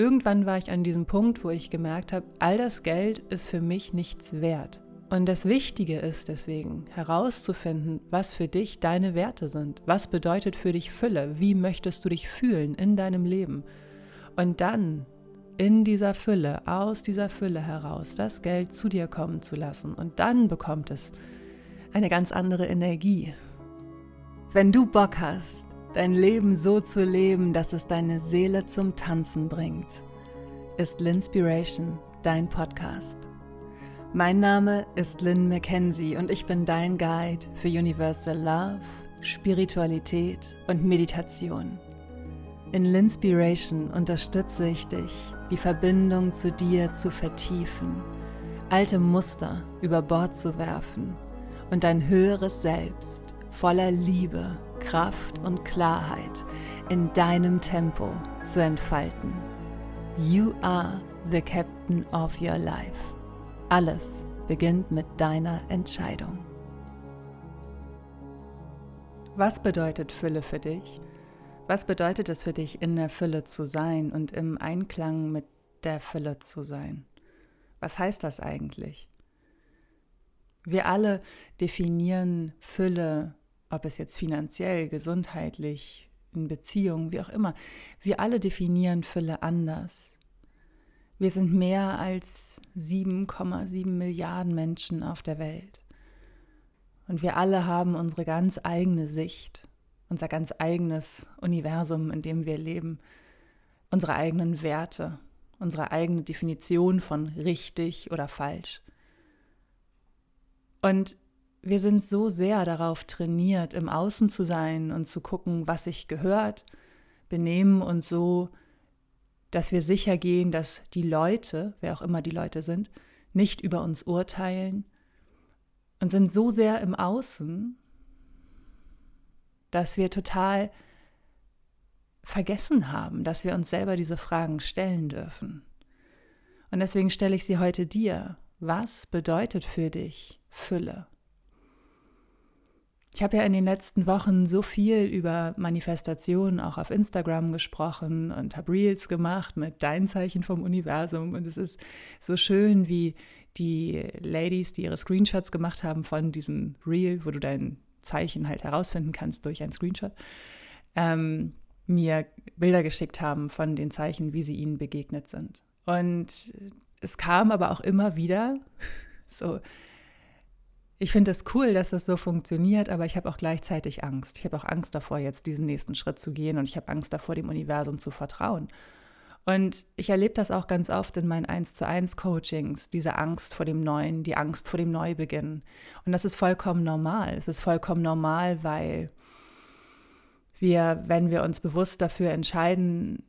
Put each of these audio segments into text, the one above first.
Irgendwann war ich an diesem Punkt, wo ich gemerkt habe, all das Geld ist für mich nichts wert. Und das Wichtige ist deswegen herauszufinden, was für dich deine Werte sind. Was bedeutet für dich Fülle? Wie möchtest du dich fühlen in deinem Leben? Und dann in dieser Fülle, aus dieser Fülle heraus, das Geld zu dir kommen zu lassen. Und dann bekommt es eine ganz andere Energie. Wenn du Bock hast, dein Leben so zu leben, dass es deine Seele zum Tanzen bringt, ist Linspiration dein Podcast. Mein Name ist Lynn McKenzie und ich bin dein Guide für Universal Love, Spiritualität und Meditation. In Linspiration unterstütze ich dich, die Verbindung zu dir zu vertiefen, alte Muster über Bord zu werfen und dein höheres Selbst voller Liebe, Kraft und Klarheit in deinem Tempo zu entfalten. You are the captain of your life. Alles beginnt mit deiner Entscheidung. Was bedeutet Fülle für dich? Was bedeutet es für dich, in der Fülle zu sein und im Einklang mit der Fülle zu sein? Was heißt das eigentlich? Wir alle definieren Fülle, ob es jetzt finanziell, gesundheitlich, in Beziehungen, wie auch immer. Wir alle definieren Fülle anders. Wir sind mehr als 7,7 Milliarden Menschen auf der Welt. Und wir alle haben unsere ganz eigene Sicht, unser ganz eigenes Universum, in dem wir leben, unsere eigenen Werte, unsere eigene Definition von richtig oder falsch. Und wir sind so sehr darauf trainiert, im Außen zu sein und zu gucken, was sich gehört, benehmen und so dass wir sicher gehen, dass die Leute, wer auch immer die Leute sind, nicht über uns urteilen und sind so sehr im Außen, dass wir total vergessen haben, dass wir uns selber diese Fragen stellen dürfen. Und deswegen stelle ich sie heute dir. Was bedeutet für dich Fülle? Ich habe ja in den letzten Wochen so viel über Manifestationen auch auf Instagram gesprochen und habe Reels gemacht mit deinen Zeichen vom Universum. Und es ist so schön, wie die Ladies, die ihre Screenshots gemacht haben von diesem Reel, wo du dein Zeichen halt herausfinden kannst durch einen Screenshot, ähm, mir Bilder geschickt haben von den Zeichen, wie sie ihnen begegnet sind. Und es kam aber auch immer wieder so ich finde es das cool, dass das so funktioniert, aber ich habe auch gleichzeitig Angst. Ich habe auch Angst davor, jetzt diesen nächsten Schritt zu gehen und ich habe Angst davor, dem Universum zu vertrauen. Und ich erlebe das auch ganz oft in meinen 1 zu 1 Coachings, diese Angst vor dem Neuen, die Angst vor dem Neubeginn. Und das ist vollkommen normal. Es ist vollkommen normal, weil wir, wenn wir uns bewusst dafür entscheiden,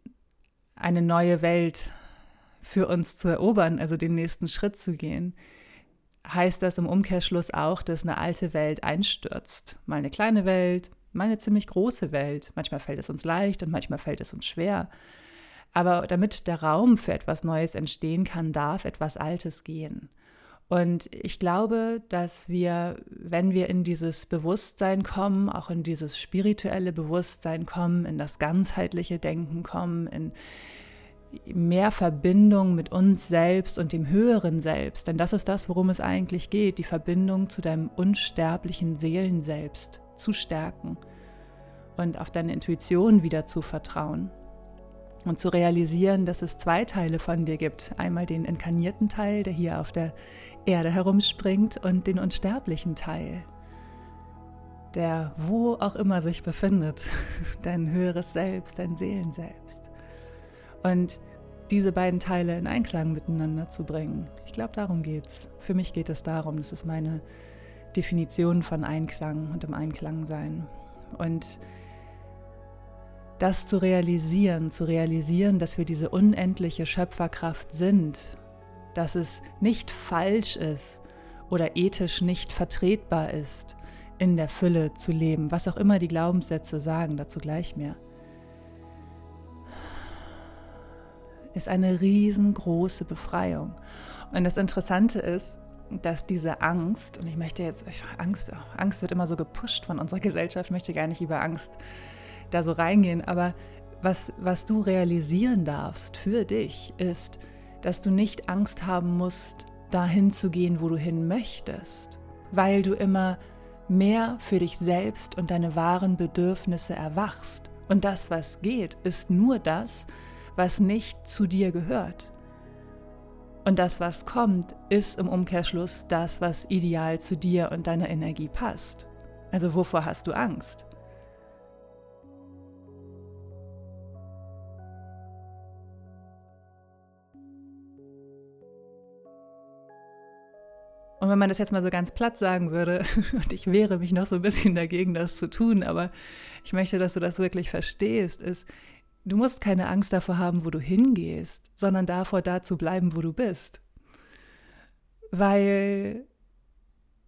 eine neue Welt für uns zu erobern, also den nächsten Schritt zu gehen, heißt das im Umkehrschluss auch, dass eine alte Welt einstürzt. Mal eine kleine Welt, mal eine ziemlich große Welt. Manchmal fällt es uns leicht und manchmal fällt es uns schwer. Aber damit der Raum für etwas Neues entstehen kann, darf etwas Altes gehen. Und ich glaube, dass wir, wenn wir in dieses Bewusstsein kommen, auch in dieses spirituelle Bewusstsein kommen, in das ganzheitliche Denken kommen, in mehr Verbindung mit uns selbst und dem höheren Selbst. Denn das ist das, worum es eigentlich geht, die Verbindung zu deinem unsterblichen Seelenselbst zu stärken und auf deine Intuition wieder zu vertrauen und zu realisieren, dass es zwei Teile von dir gibt. Einmal den inkarnierten Teil, der hier auf der Erde herumspringt und den unsterblichen Teil, der wo auch immer sich befindet, dein höheres Selbst, dein Seelenselbst und diese beiden Teile in Einklang miteinander zu bringen. Ich glaube, darum geht's. Für mich geht es darum, das ist meine Definition von Einklang und im Einklang sein. Und das zu realisieren, zu realisieren, dass wir diese unendliche Schöpferkraft sind, dass es nicht falsch ist oder ethisch nicht vertretbar ist, in der Fülle zu leben, was auch immer die Glaubenssätze sagen, dazu gleich mehr. Ist eine riesengroße Befreiung. Und das Interessante ist, dass diese Angst, und ich möchte jetzt, Angst, Angst wird immer so gepusht von unserer Gesellschaft, möchte gar nicht über Angst da so reingehen, aber was, was du realisieren darfst für dich, ist, dass du nicht Angst haben musst, dahin zu gehen, wo du hin möchtest, weil du immer mehr für dich selbst und deine wahren Bedürfnisse erwachst. Und das, was geht, ist nur das, was nicht zu dir gehört. Und das, was kommt, ist im Umkehrschluss das, was ideal zu dir und deiner Energie passt. Also wovor hast du Angst? Und wenn man das jetzt mal so ganz platt sagen würde, und ich wehre mich noch so ein bisschen dagegen, das zu tun, aber ich möchte, dass du das wirklich verstehst, ist, du musst keine Angst davor haben, wo du hingehst, sondern davor, da zu bleiben, wo du bist. Weil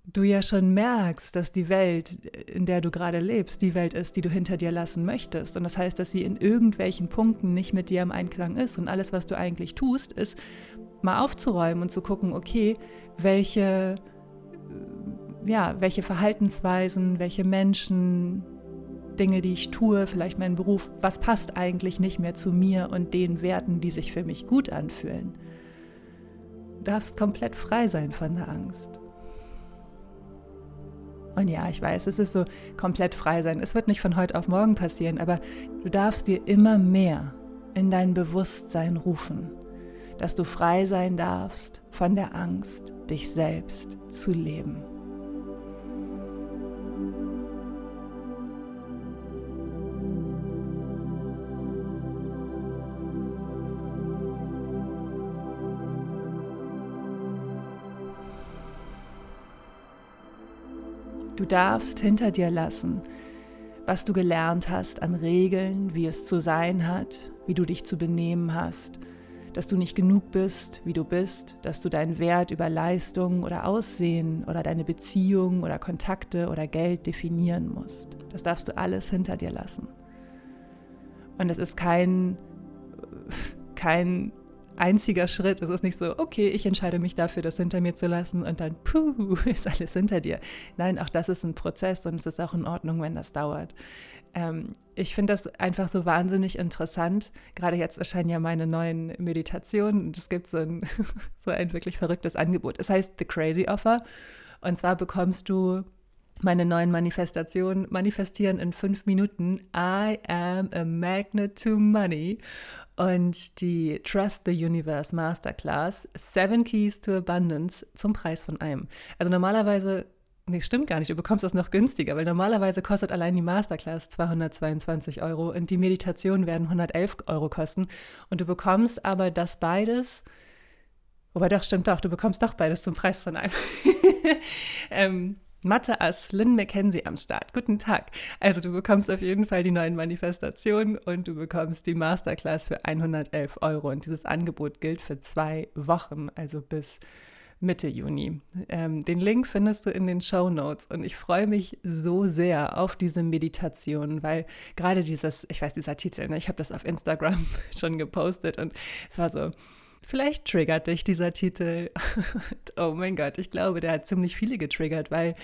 du ja schon merkst, dass die Welt, in der du gerade lebst, die Welt ist, die du hinter dir lassen möchtest. Und das heißt, dass sie in irgendwelchen Punkten nicht mit dir im Einklang ist. Und alles, was du eigentlich tust, ist mal aufzuräumen und zu gucken, okay, welche, ja, welche Verhaltensweisen, welche Menschen, Dinge, die ich tue, vielleicht mein Beruf, was passt eigentlich nicht mehr zu mir und den Werten, die sich für mich gut anfühlen. Du darfst komplett frei sein von der Angst. Und ja, ich weiß, es ist so komplett frei sein. Es wird nicht von heute auf morgen passieren, aber du darfst dir immer mehr in dein Bewusstsein rufen dass du frei sein darfst von der Angst, dich selbst zu leben. Du darfst hinter dir lassen, was du gelernt hast an Regeln, wie es zu sein hat, wie du dich zu benehmen hast dass du nicht genug bist, wie du bist, dass du deinen Wert über Leistung oder Aussehen oder deine Beziehung oder Kontakte oder Geld definieren musst. Das darfst du alles hinter dir lassen. Und es ist kein, kein einziger Schritt. Es ist nicht so, okay, ich entscheide mich dafür, das hinter mir zu lassen und dann, puh, ist alles hinter dir. Nein, auch das ist ein Prozess und es ist auch in Ordnung, wenn das dauert. Ähm, ich finde das einfach so wahnsinnig interessant. Gerade jetzt erscheinen ja meine neuen Meditationen und es gibt so ein, so ein wirklich verrücktes Angebot. Es heißt The Crazy Offer und zwar bekommst du meine neuen Manifestationen manifestieren in fünf Minuten. I am a magnet to money. Und die Trust the Universe Masterclass, Seven Keys to Abundance zum Preis von einem. Also normalerweise Nee, stimmt gar nicht. Du bekommst das noch günstiger, weil normalerweise kostet allein die Masterclass 222 Euro und die Meditationen werden 111 Euro kosten. Und du bekommst aber das beides, wobei doch, stimmt doch, du bekommst doch beides zum Preis von einem. ähm, Mathe Ass, Lynn McKenzie am Start. Guten Tag. Also du bekommst auf jeden Fall die neuen Manifestationen und du bekommst die Masterclass für 111 Euro. Und dieses Angebot gilt für zwei Wochen, also bis Mitte Juni. Ähm, den Link findest du in den Show Notes und ich freue mich so sehr auf diese Meditation, weil gerade dieses, ich weiß, dieser Titel, ne, ich habe das auf Instagram schon gepostet und es war so, vielleicht triggert dich dieser Titel. oh mein Gott, ich glaube, der hat ziemlich viele getriggert, weil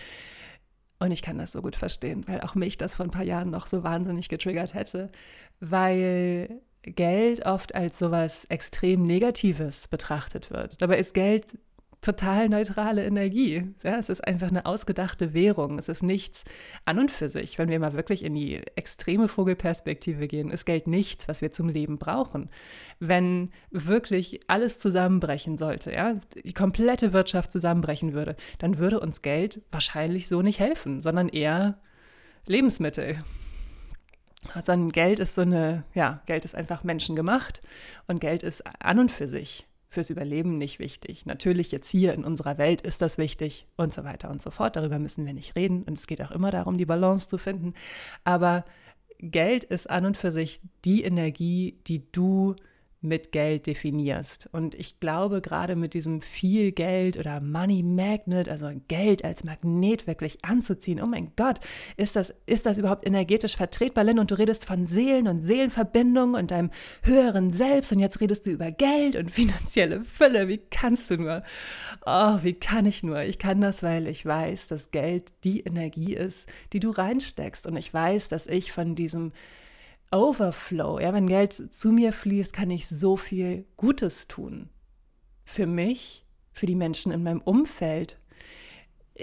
und ich kann das so gut verstehen, weil auch mich das vor ein paar Jahren noch so wahnsinnig getriggert hätte, weil Geld oft als sowas extrem Negatives betrachtet wird. Dabei ist Geld total neutrale Energie. Ja, es ist einfach eine ausgedachte Währung. Es ist nichts an und für sich. Wenn wir mal wirklich in die extreme Vogelperspektive gehen, ist Geld nichts, was wir zum Leben brauchen. Wenn wirklich alles zusammenbrechen sollte, ja, die komplette Wirtschaft zusammenbrechen würde, dann würde uns Geld wahrscheinlich so nicht helfen, sondern eher Lebensmittel. Sondern Geld ist so eine, ja, Geld ist einfach menschengemacht und Geld ist an und für sich fürs Überleben nicht wichtig. Natürlich jetzt hier in unserer Welt ist das wichtig und so weiter und so fort. Darüber müssen wir nicht reden und es geht auch immer darum, die Balance zu finden. Aber Geld ist an und für sich die Energie, die du mit Geld definierst. Und ich glaube, gerade mit diesem viel Geld oder Money Magnet, also Geld als Magnet wirklich anzuziehen, oh mein Gott, ist das, ist das überhaupt energetisch vertretbar, Lynn? Und du redest von Seelen und Seelenverbindungen und deinem höheren Selbst und jetzt redest du über Geld und finanzielle Fülle. Wie kannst du nur? Oh, wie kann ich nur? Ich kann das, weil ich weiß, dass Geld die Energie ist, die du reinsteckst. Und ich weiß, dass ich von diesem Overflow. Ja, wenn Geld zu mir fließt, kann ich so viel Gutes tun. Für mich, für die Menschen in meinem Umfeld.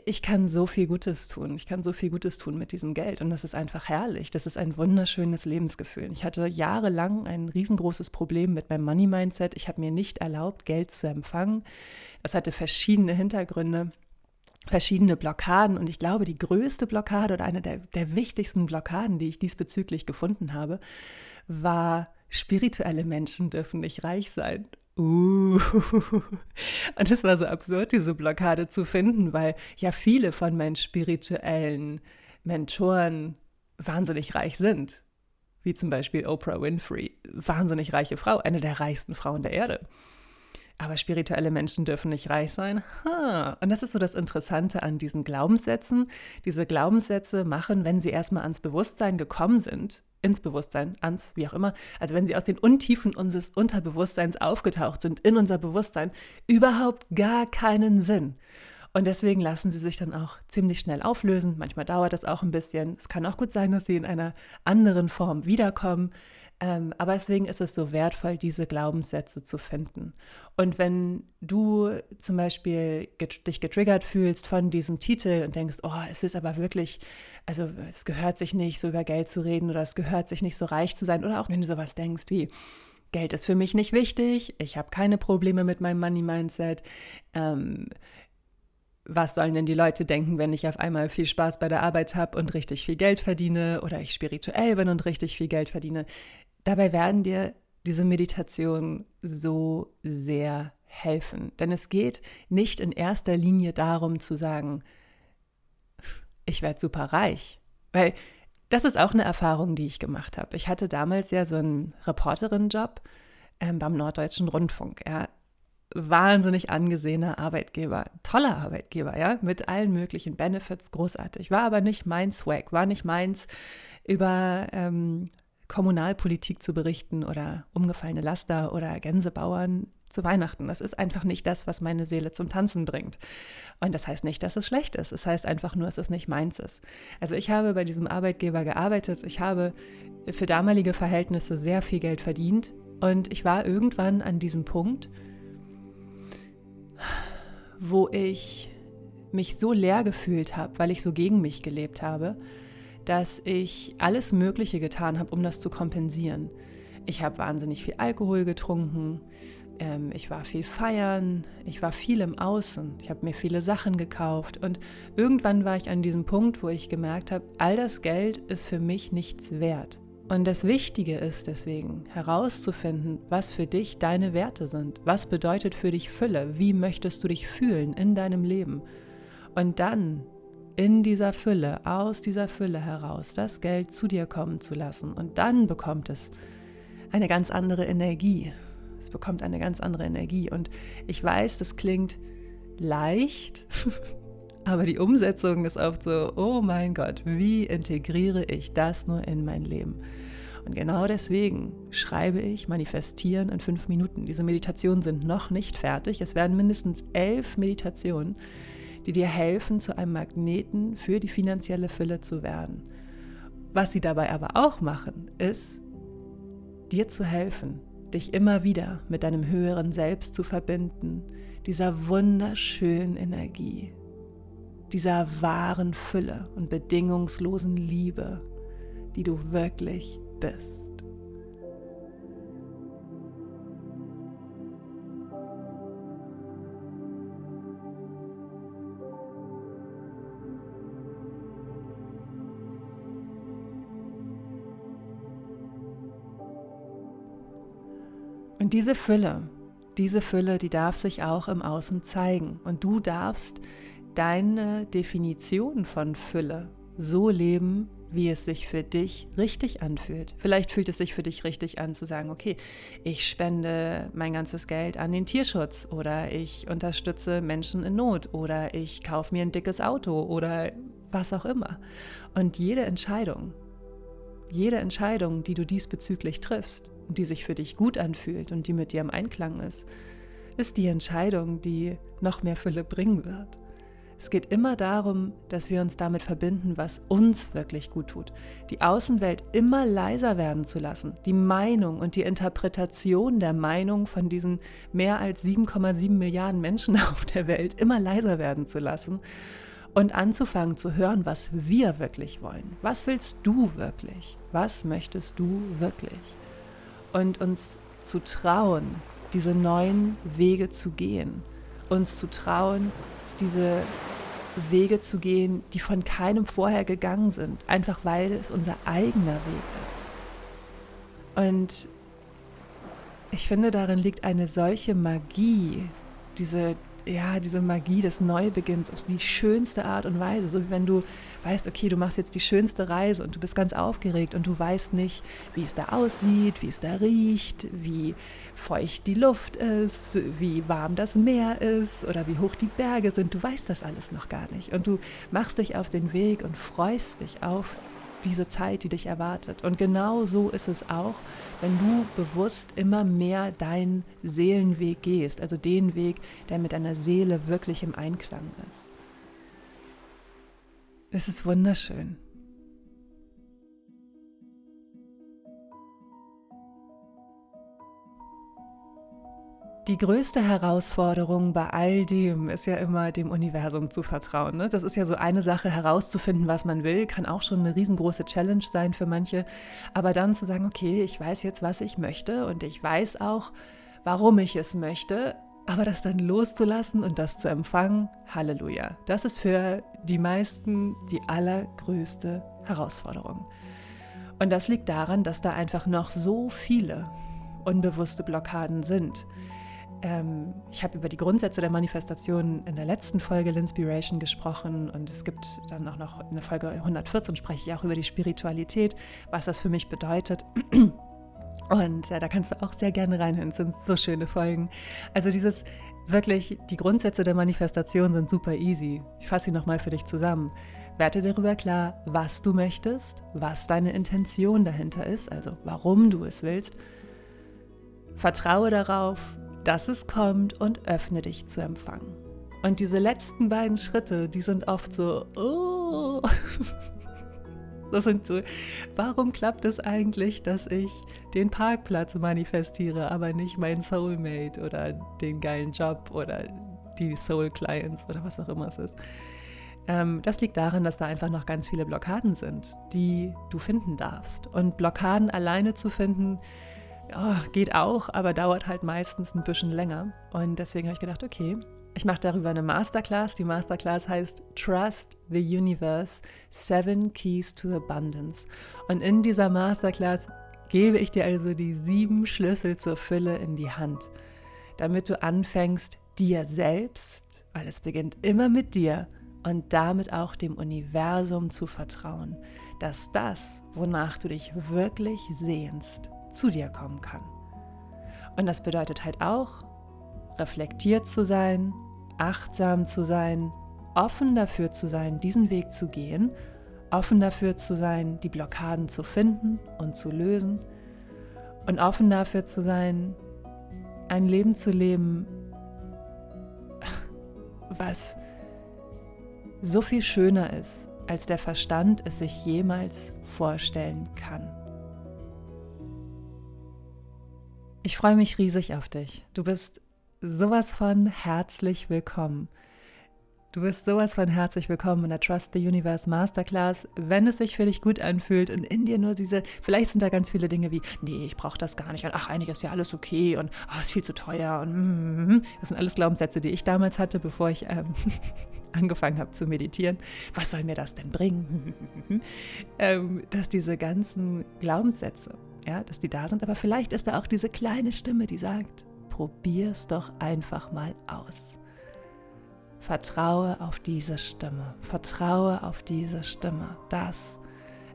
Ich kann so viel Gutes tun. Ich kann so viel Gutes tun mit diesem Geld. Und das ist einfach herrlich. Das ist ein wunderschönes Lebensgefühl. Ich hatte jahrelang ein riesengroßes Problem mit meinem Money-Mindset. Ich habe mir nicht erlaubt, Geld zu empfangen. Das hatte verschiedene Hintergründe verschiedene Blockaden. Und ich glaube, die größte Blockade oder eine der, der wichtigsten Blockaden, die ich diesbezüglich gefunden habe, war, spirituelle Menschen dürfen nicht reich sein. Uh. Und es war so absurd, diese Blockade zu finden, weil ja viele von meinen spirituellen Mentoren wahnsinnig reich sind. Wie zum Beispiel Oprah Winfrey, wahnsinnig reiche Frau, eine der reichsten Frauen der Erde aber spirituelle Menschen dürfen nicht reich sein. Ha. Und das ist so das Interessante an diesen Glaubenssätzen. Diese Glaubenssätze machen, wenn sie erstmal ans Bewusstsein gekommen sind, ins Bewusstsein, ans, wie auch immer, also wenn sie aus den Untiefen unseres Unterbewusstseins aufgetaucht sind, in unser Bewusstsein, überhaupt gar keinen Sinn. Und deswegen lassen sie sich dann auch ziemlich schnell auflösen. Manchmal dauert das auch ein bisschen. Es kann auch gut sein, dass sie in einer anderen Form wiederkommen. Ähm, aber deswegen ist es so wertvoll, diese Glaubenssätze zu finden. Und wenn du zum Beispiel get dich getriggert fühlst von diesem Titel und denkst, oh, es ist aber wirklich, also es gehört sich nicht, so über Geld zu reden oder es gehört sich nicht, so reich zu sein, oder auch wenn du sowas denkst wie, Geld ist für mich nicht wichtig, ich habe keine Probleme mit meinem Money-Mindset. Ähm, was sollen denn die Leute denken, wenn ich auf einmal viel Spaß bei der Arbeit habe und richtig viel Geld verdiene oder ich spirituell bin und richtig viel Geld verdiene? Dabei werden dir diese Meditationen so sehr helfen. Denn es geht nicht in erster Linie darum zu sagen, ich werde super reich. Weil das ist auch eine Erfahrung, die ich gemacht habe. Ich hatte damals ja so einen Reporterin-Job ähm, beim Norddeutschen Rundfunk. Ja. Wahnsinnig angesehener Arbeitgeber, toller Arbeitgeber, ja, mit allen möglichen Benefits, großartig. War aber nicht mein Swag, war nicht meins, über ähm, Kommunalpolitik zu berichten oder umgefallene Laster oder Gänsebauern zu Weihnachten. Das ist einfach nicht das, was meine Seele zum Tanzen bringt. Und das heißt nicht, dass es schlecht ist. Es heißt einfach nur, dass es nicht meins ist. Also ich habe bei diesem Arbeitgeber gearbeitet. Ich habe für damalige Verhältnisse sehr viel Geld verdient. Und ich war irgendwann an diesem Punkt, wo ich mich so leer gefühlt habe, weil ich so gegen mich gelebt habe, dass ich alles Mögliche getan habe, um das zu kompensieren. Ich habe wahnsinnig viel Alkohol getrunken, ähm, ich war viel feiern, ich war viel im Außen, ich habe mir viele Sachen gekauft und irgendwann war ich an diesem Punkt, wo ich gemerkt habe, all das Geld ist für mich nichts wert. Und das Wichtige ist deswegen herauszufinden, was für dich deine Werte sind. Was bedeutet für dich Fülle? Wie möchtest du dich fühlen in deinem Leben? Und dann in dieser Fülle, aus dieser Fülle heraus, das Geld zu dir kommen zu lassen. Und dann bekommt es eine ganz andere Energie. Es bekommt eine ganz andere Energie. Und ich weiß, das klingt leicht, aber die Umsetzung ist oft so, oh mein Gott, wie integriere ich das nur in mein Leben? Und genau deswegen schreibe ich Manifestieren in fünf Minuten. Diese Meditationen sind noch nicht fertig. Es werden mindestens elf Meditationen die dir helfen, zu einem Magneten für die finanzielle Fülle zu werden. Was sie dabei aber auch machen, ist, dir zu helfen, dich immer wieder mit deinem höheren Selbst zu verbinden, dieser wunderschönen Energie, dieser wahren Fülle und bedingungslosen Liebe, die du wirklich bist. Und diese Fülle, diese Fülle, die darf sich auch im Außen zeigen. Und du darfst deine Definition von Fülle so leben, wie es sich für dich richtig anfühlt. Vielleicht fühlt es sich für dich richtig an zu sagen, okay, ich spende mein ganzes Geld an den Tierschutz oder ich unterstütze Menschen in Not oder ich kaufe mir ein dickes Auto oder was auch immer. Und jede Entscheidung, jede Entscheidung, die du diesbezüglich triffst, die sich für dich gut anfühlt und die mit dir im Einklang ist, ist die Entscheidung, die noch mehr Fülle bringen wird. Es geht immer darum, dass wir uns damit verbinden, was uns wirklich gut tut. Die Außenwelt immer leiser werden zu lassen, die Meinung und die Interpretation der Meinung von diesen mehr als 7,7 Milliarden Menschen auf der Welt immer leiser werden zu lassen und anzufangen zu hören, was wir wirklich wollen. Was willst du wirklich? Was möchtest du wirklich? Und uns zu trauen, diese neuen Wege zu gehen. Uns zu trauen, diese Wege zu gehen, die von keinem vorher gegangen sind, einfach weil es unser eigener Weg ist. Und ich finde, darin liegt eine solche Magie, diese ja, diese Magie des Neubeginns auf die schönste Art und Weise. So wie wenn du weißt, okay, du machst jetzt die schönste Reise und du bist ganz aufgeregt und du weißt nicht, wie es da aussieht, wie es da riecht, wie feucht die Luft ist, wie warm das Meer ist oder wie hoch die Berge sind. Du weißt das alles noch gar nicht. Und du machst dich auf den Weg und freust dich auf diese Zeit, die dich erwartet. Und genau so ist es auch, wenn du bewusst immer mehr deinen Seelenweg gehst, also den Weg, der mit deiner Seele wirklich im Einklang ist. Es ist wunderschön. Die größte Herausforderung bei all dem ist ja immer dem Universum zu vertrauen. Ne? Das ist ja so eine Sache, herauszufinden, was man will, kann auch schon eine riesengroße Challenge sein für manche. Aber dann zu sagen, okay, ich weiß jetzt, was ich möchte und ich weiß auch, warum ich es möchte. Aber das dann loszulassen und das zu empfangen, Halleluja. Das ist für die meisten die allergrößte Herausforderung. Und das liegt daran, dass da einfach noch so viele unbewusste Blockaden sind ähm, ich habe über die Grundsätze der Manifestation in der letzten Folge L'Inspiration gesprochen und es gibt dann auch noch in der Folge 114 spreche ich auch über die Spiritualität, was das für mich bedeutet. Und äh, da kannst du auch sehr gerne reinhören, es sind so schöne Folgen. Also dieses wirklich, die Grundsätze der Manifestation sind super easy. Ich fasse sie nochmal für dich zusammen. Werde darüber klar, was du möchtest, was deine Intention dahinter ist, also warum du es willst. Vertraue darauf, dass es kommt und öffne dich zu empfangen. Und diese letzten beiden Schritte, die sind oft so, oh. Das sind so, warum klappt es eigentlich, dass ich den Parkplatz manifestiere, aber nicht mein Soulmate oder den geilen Job oder die Soul Clients oder was auch immer es ist. Ähm, das liegt daran, dass da einfach noch ganz viele Blockaden sind, die du finden darfst. Und Blockaden alleine zu finden, oh, geht auch, aber dauert halt meistens ein bisschen länger. Und deswegen habe ich gedacht, okay, ich mache darüber eine Masterclass. Die Masterclass heißt Trust the Universe, Seven Keys to Abundance. Und in dieser Masterclass gebe ich dir also die sieben Schlüssel zur Fülle in die Hand, damit du anfängst, dir selbst, weil es beginnt immer mit dir, und damit auch dem Universum zu vertrauen, dass das, wonach du dich wirklich sehnst, zu dir kommen kann. Und das bedeutet halt auch, reflektiert zu sein, achtsam zu sein, offen dafür zu sein, diesen Weg zu gehen, offen dafür zu sein, die Blockaden zu finden und zu lösen und offen dafür zu sein, ein Leben zu leben, was so viel schöner ist, als der Verstand es sich jemals vorstellen kann. Ich freue mich riesig auf dich. Du bist sowas von herzlich willkommen. Du bist sowas von herzlich willkommen in der Trust the Universe Masterclass, wenn es sich für dich gut anfühlt und in dir nur diese, vielleicht sind da ganz viele Dinge wie, nee, ich brauche das gar nicht und ach, einiges ist ja alles okay und oh, ist viel zu teuer und mm, das sind alles Glaubenssätze, die ich damals hatte, bevor ich ähm, angefangen habe zu meditieren. Was soll mir das denn bringen? ähm, dass diese ganzen Glaubenssätze ja, dass die da sind, aber vielleicht ist da auch diese kleine Stimme, die sagt, probier's doch einfach mal aus. Vertraue auf diese Stimme, vertraue auf diese Stimme. Das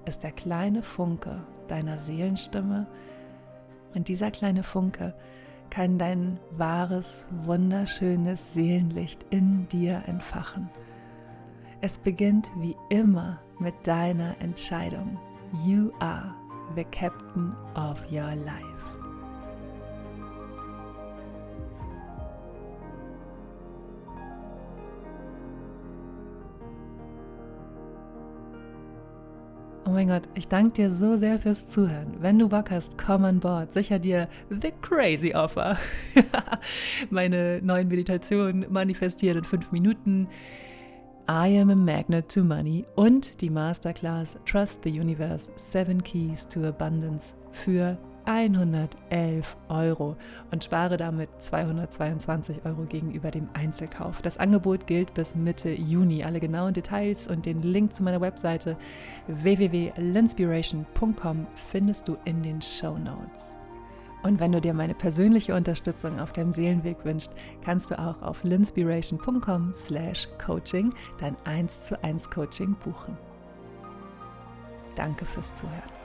ist der kleine Funke deiner Seelenstimme und dieser kleine Funke kann dein wahres, wunderschönes Seelenlicht in dir entfachen. Es beginnt wie immer mit deiner Entscheidung. You are the captain of your life. Oh mein Gott, ich danke dir so sehr fürs Zuhören. Wenn du Bock hast, komm an Bord. Sicher dir The Crazy Offer. Meine neuen Meditationen manifestiert in fünf Minuten. I am a magnet to money und die Masterclass Trust the Universe Seven Keys to Abundance für 111 Euro und spare damit 222 Euro gegenüber dem Einzelkauf. Das Angebot gilt bis Mitte Juni. Alle genauen Details und den Link zu meiner Webseite www.linspiration.com findest du in den Show Notes. Und wenn du dir meine persönliche Unterstützung auf deinem Seelenweg wünschst, kannst du auch auf linspiration.com slash coaching dein 1 zu 1 Coaching buchen. Danke fürs Zuhören.